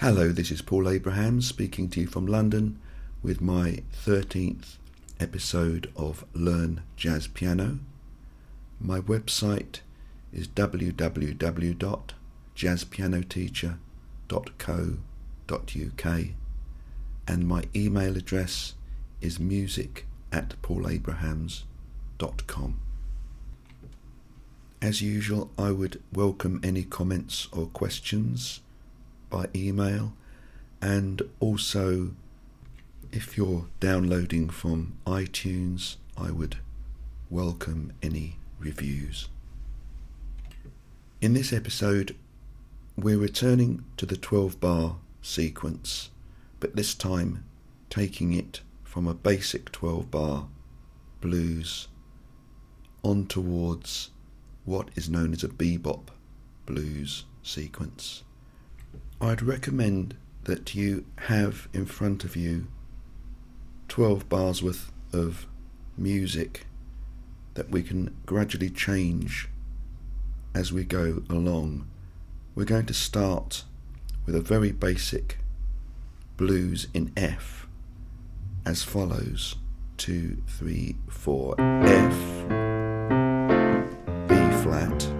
Hello, this is Paul Abrahams speaking to you from London with my 13th episode of Learn Jazz Piano. My website is www.jazzpianoteacher.co.uk and my email address is music at paulabrahams.com. As usual, I would welcome any comments or questions by email and also if you're downloading from iTunes, I would welcome any reviews. In this episode, we're returning to the 12 bar sequence, but this time taking it from a basic 12 bar blues on towards what is known as a bebop blues sequence. I'd recommend that you have in front of you 12 bars worth of music that we can gradually change as we go along. We're going to start with a very basic blues in F as follows 2, 3, 4, F, B flat.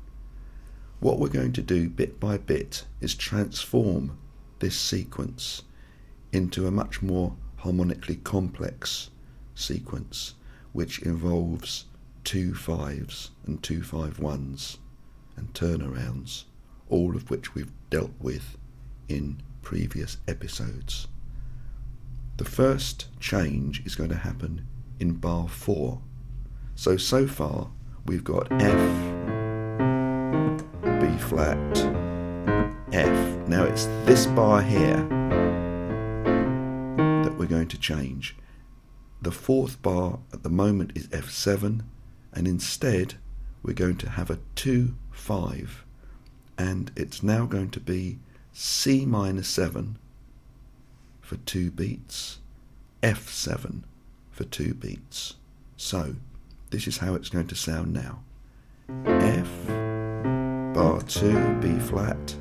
What we're going to do bit by bit is transform this sequence into a much more harmonically complex sequence which involves two fives and two five ones and turnarounds, all of which we've dealt with in previous episodes. The first change is going to happen in bar 4. So, so far we've got F, flat, F. Now it's this bar here that we're going to change. The fourth bar at the moment is F7 and instead we're going to have a 2 5 and it's now going to be C minor 7 for two beats, F7 for two beats. So, this is how it's going to sound now. F, bar 2, B flat,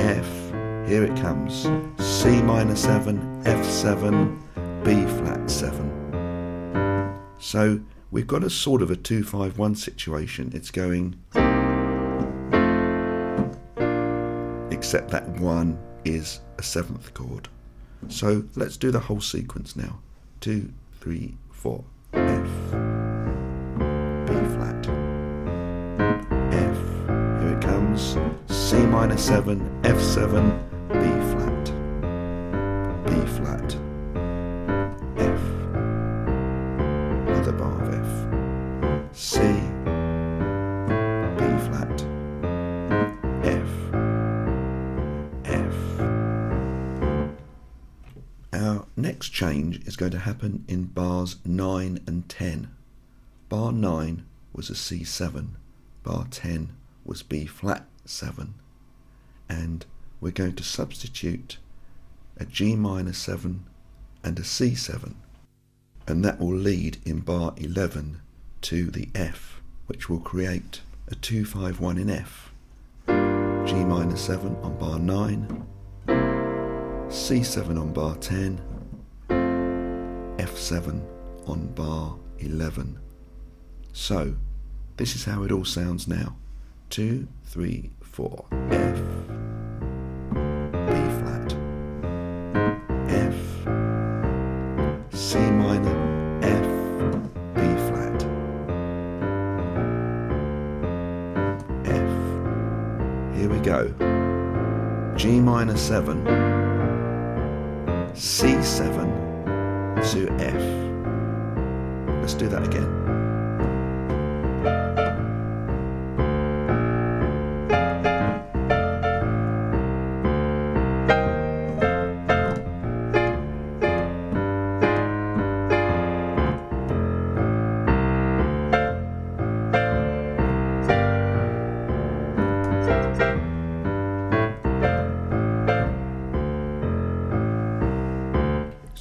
F, here it comes, C minor 7, F7, B flat 7. So we've got a sort of a 251 situation. It's going, except that 1 is a 7th chord. So let's do the whole sequence now. 2, 3, 4. Comes, C minor 7, F7, B flat, B flat, F, another bar of F, C, B flat, F, F. Our next change is going to happen in bars 9 and 10. Bar 9 was a C7, bar 10 was B flat 7, and we're going to substitute a G minor 7 and a C7, and that will lead in bar 11 to the F, which will create a 251 in F. G minor 7 on bar 9, C7 on bar 10, F7 on bar 11. So, this is how it all sounds now. 2, 3, 4. F, B flat, F, C minor, F, B flat, F. Here we go. G minor 7, C7, to F. Let's do that again.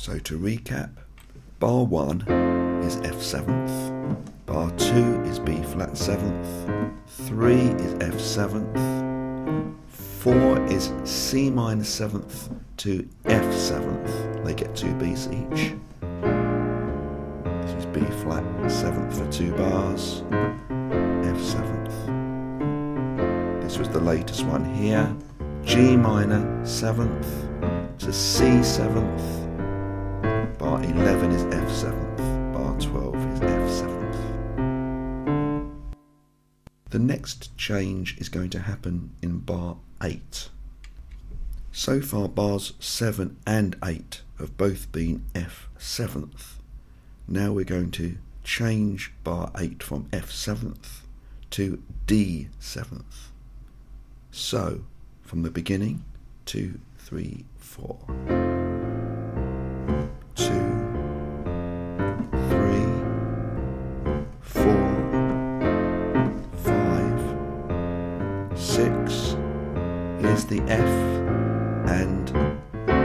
To recap, bar 1 is F 7th, bar 2 is B flat 7th, 3 is F 7th, 4 is C minor 7th to F 7th. They get two beats each. This is B flat 7th for two bars, F 7th. This was the latest one here. G minor 7th to C 7th bar 11 is F7th, bar 12 is F7th. The next change is going to happen in bar 8. So far, bars 7 and 8 have both been F7th. Now we're going to change bar 8 from F7th to D7th. So, from the beginning, 2, 3, 4. The F and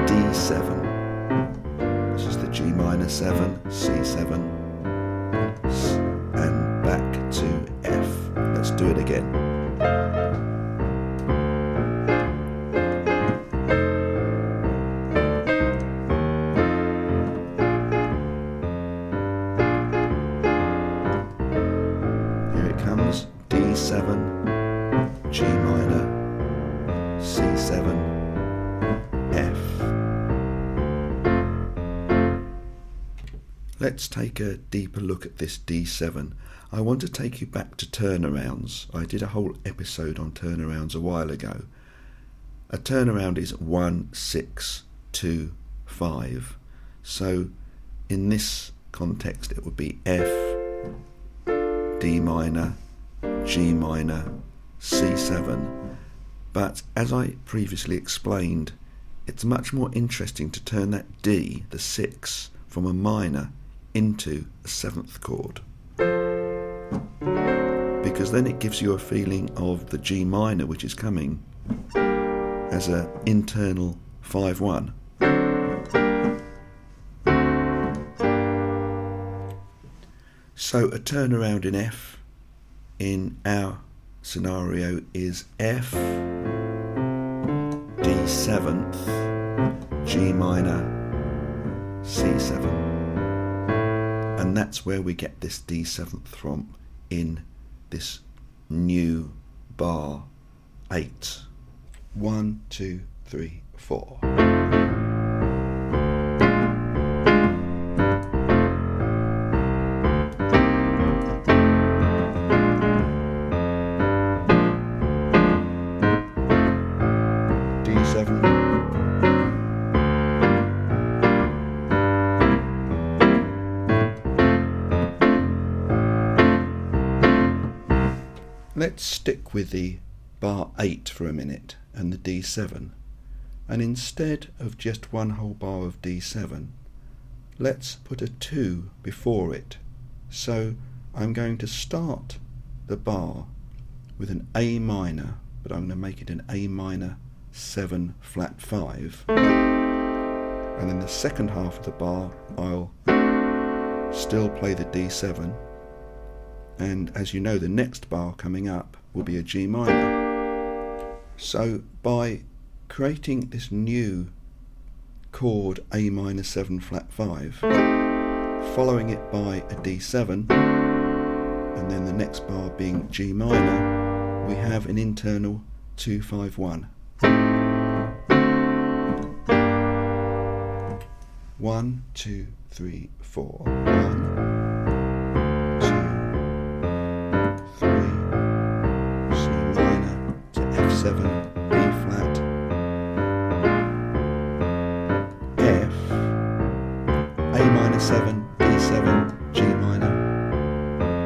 D7. This is the G minor 7, C7, and back to F. Let's do it again. Let's take a deeper look at this D7. I want to take you back to turnarounds. I did a whole episode on turnarounds a while ago. A turnaround is 1, 6, 2, 5. So in this context, it would be F, D minor, G minor, C7. But as I previously explained, it's much more interesting to turn that D, the 6, from a minor into a seventh chord. Because then it gives you a feeling of the G minor which is coming as an internal 5 1. So a turnaround in F in our scenario is F, D seventh, G minor, C7. And that's where we get this D7th from in this new bar 8. 1, 2, 3, 4. Let's stick with the bar 8 for a minute and the D7. And instead of just one whole bar of D7, let's put a 2 before it. So I'm going to start the bar with an A minor, but I'm going to make it an A minor 7 flat 5. And in the second half of the bar, I'll still play the D7. And as you know, the next bar coming up will be a G minor. So by creating this new chord A minor 7 flat 5, following it by a D7, and then the next bar being G minor, we have an internal 251. One, two, three, four. One, 7, B flat, F, A minor 7, B7, G minor,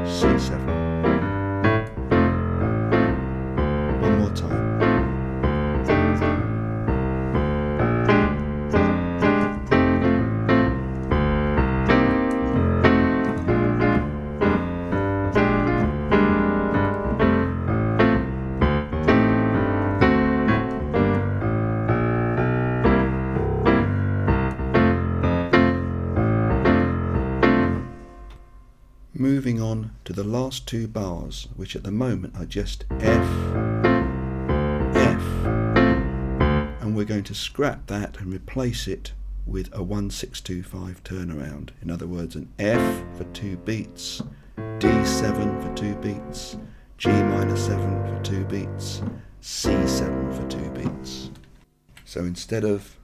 C7. Last two bars, which at the moment are just F, F, and we're going to scrap that and replace it with a 1625 turnaround. In other words, an F for two beats, D7 for two beats, G minor 7 for two beats, C7 for two beats. So instead of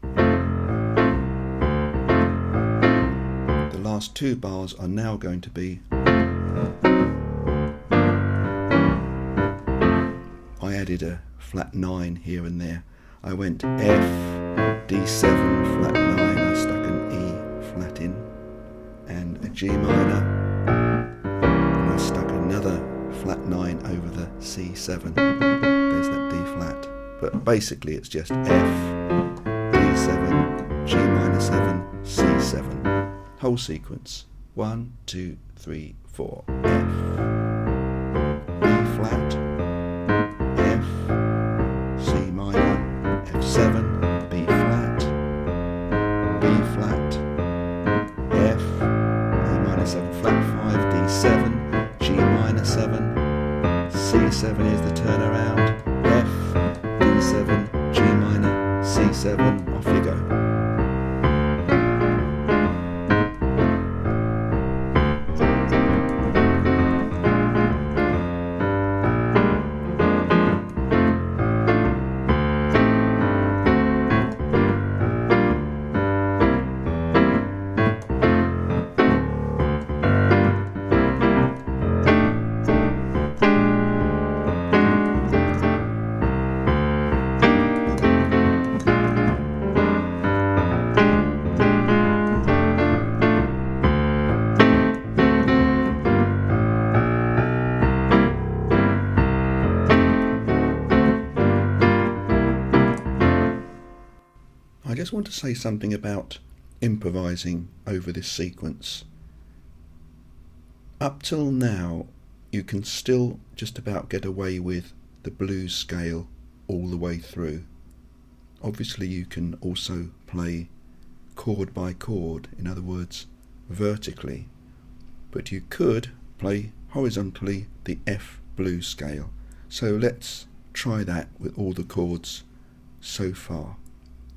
the last two bars are now going to be added a flat 9 here and there. I went F, D7, flat 9, I stuck an E flat in, and a G minor, and I stuck another flat 9 over the C7. There's that D flat. But basically it's just F, D7, G minor 7, C7. Whole sequence. One, two, three, four. F, want to say something about improvising over this sequence. Up till now, you can still just about get away with the blues scale all the way through. Obviously, you can also play chord by chord, in other words, vertically, but you could play horizontally the F blues scale. So let's try that with all the chords so far.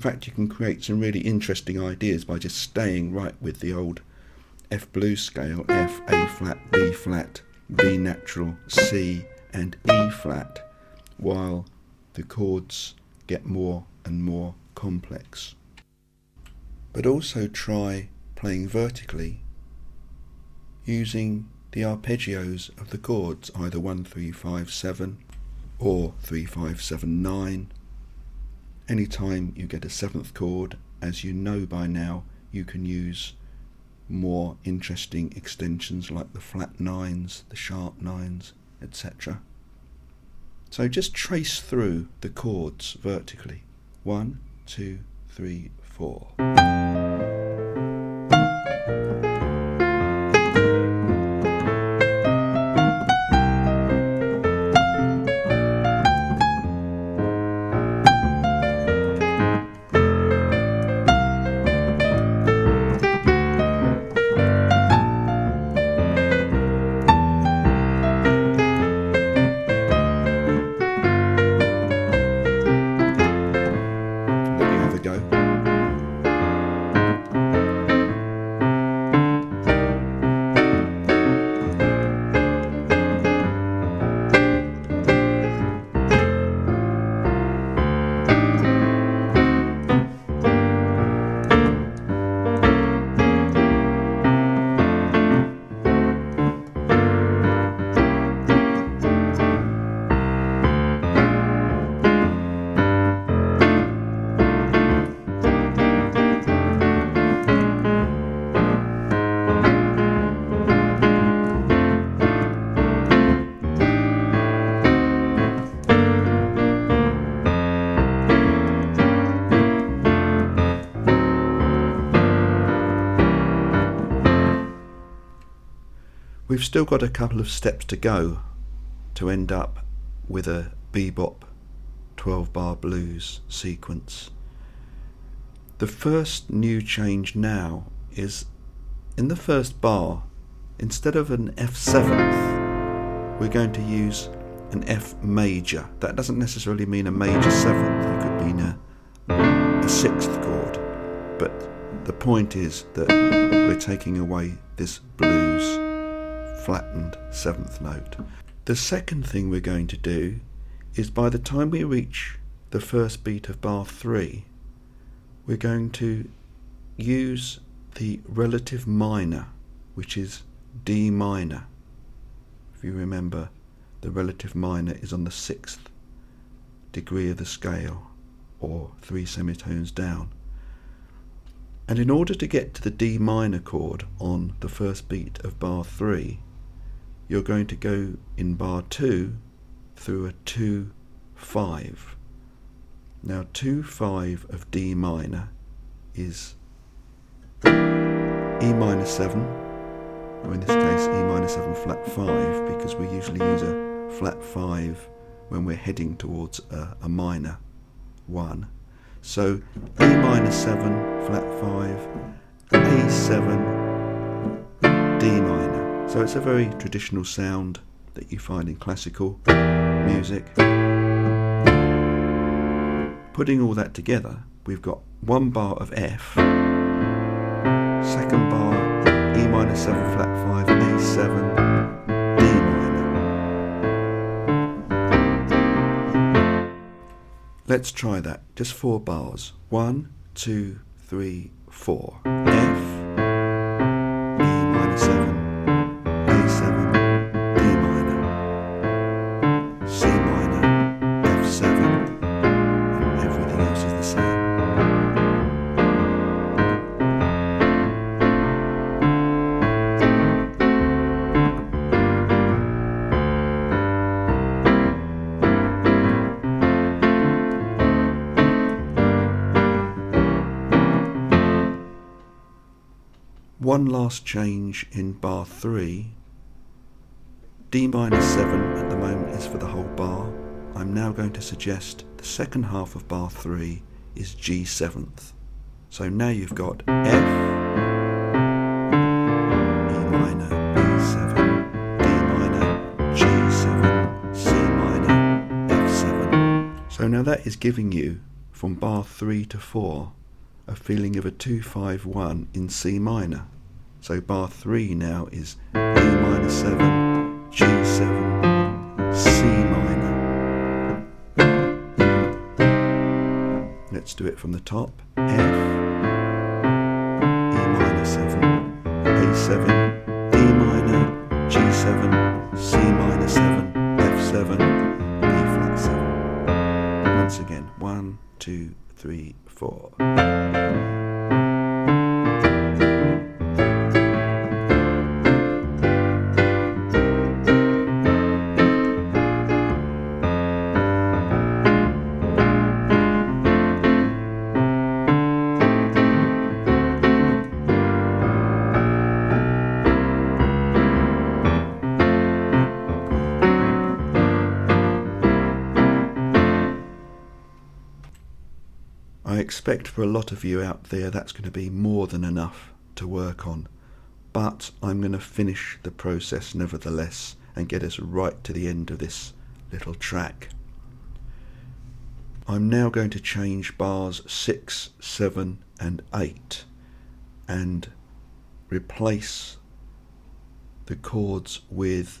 Fact, you can create some really interesting ideas by just staying right with the old F blues scale F, A flat, B flat, B natural, C, and E flat, while the chords get more and more complex. But also try playing vertically using the arpeggios of the chords, either 1, 3, 5, 7 or 3, 5, 7, 9 anytime you get a seventh chord, as you know by now, you can use more interesting extensions like the flat nines, the sharp nines, etc. So just trace through the chords vertically. One, two, three, four. We've still got a couple of steps to go to end up with a bebop 12 bar blues sequence. The first new change now is in the first bar, instead of an F7, we're going to use an F major. That doesn't necessarily mean a major seventh, it could mean a, a sixth chord. But the point is that we're taking away this blues flattened seventh note. The second thing we're going to do is by the time we reach the first beat of bar three, we're going to use the relative minor, which is D minor. If you remember, the relative minor is on the sixth degree of the scale, or three semitones down. And in order to get to the D minor chord on the first beat of bar 3, you're going to go in bar 2 through a 2 5. Now 2 5 of D minor is E minor 7, or in this case E minor 7 flat 5, because we usually use a flat 5 when we're heading towards a, a minor 1. So E minor 7, flat 5, A7, D minor. So it's a very traditional sound that you find in classical music. Putting all that together, we've got one bar of F, second bar E minor 7 flat 5, A7, D minor. Let's try that. Just four bars. One, two, three, four. F, E minor 7, change in bar 3. D minor 7 at the moment is for the whole bar. I'm now going to suggest the second half of bar 3 is G 7th. So now you've got F, E minor, B7, D minor, G7, C minor, F7. So now that is giving you from bar 3 to 4 a feeling of a 251 in C minor. So bar 3 now is E minor 7, G7, C minor. Let's do it from the top. F, E minor 7, A7, D minor, G7, C minor 7, F7, B flat 7. Once again, one, two, three, four. I expect for a lot of you out there that's going to be more than enough to work on, but I'm going to finish the process nevertheless and get us right to the end of this little track. I'm now going to change bars 6, 7, and 8 and replace the chords with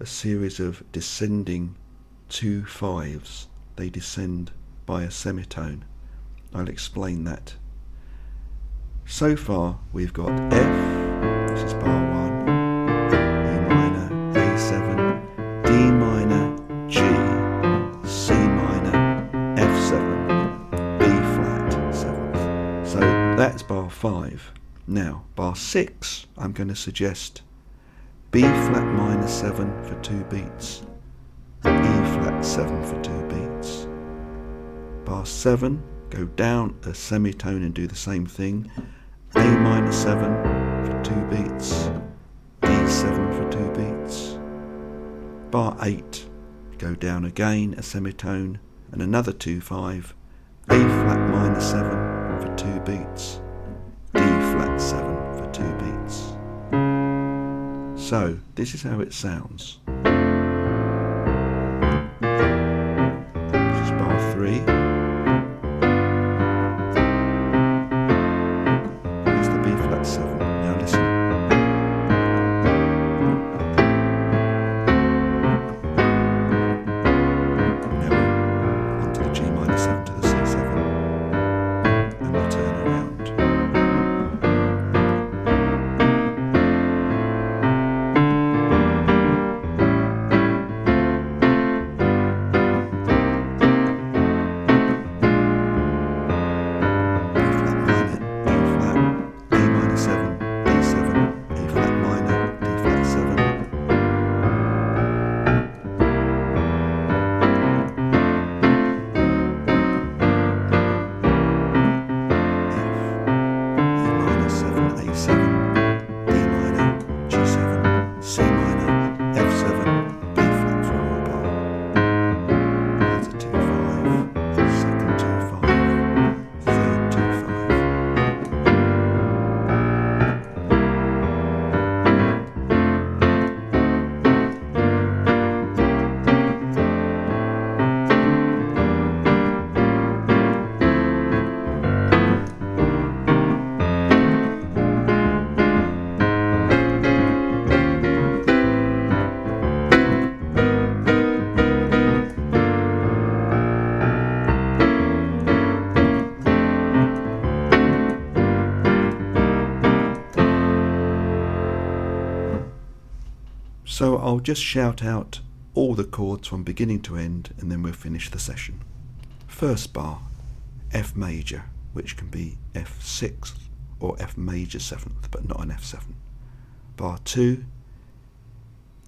a series of descending two fives. They descend by a semitone. I'll explain that. So far, we've got F, this is bar 1, A minor, A7, D minor, G, C minor, F7, B flat, 7th. So that's bar 5. Now, bar 6, I'm going to suggest B flat minor 7 for two beats, and E flat 7 for two beats. Bar 7, go down a semitone and do the same thing. A minor 7 for two beats, D7 for 2 beats. bar 8, go down again a semitone, and another 2 5, A flat minor 7 for 2 beats, D flat 7 for 2 beats. So, this is how it sounds. So I'll just shout out all the chords from beginning to end and then we'll finish the session. First bar, F major, which can be F6 or F major 7th, but not an F7. Bar 2,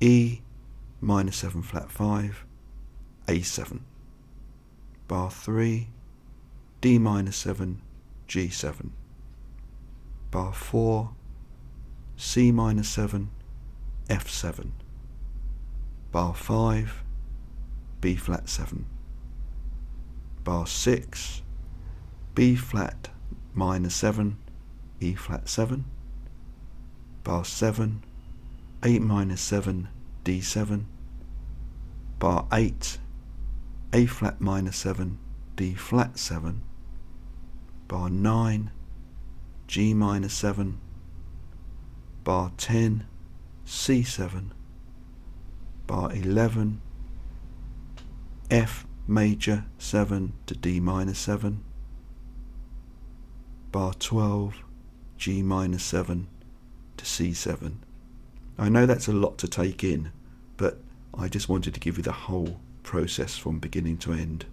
E minor 7 flat 5, A7. Bar 3, D minor 7, G7. Bar 4, C minor 7, F7 bar 5, B flat 7, bar 6, B flat minor 7, E flat 7, bar 7, 8 minor 7, D7, bar 8, A flat minor 7, D flat 7, bar 9, G minor 7, bar 10, C7, bar 11, F major 7 to D minor 7, bar 12, G minor 7 to C7. I know that's a lot to take in, but I just wanted to give you the whole process from beginning to end.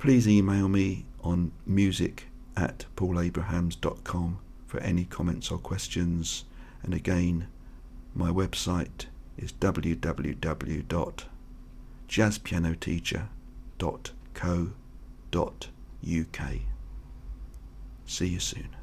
Please email me on music at paulabrahams.com for any comments or questions. And again, my website is www.jazzpianoteacher.co.uk. See you soon.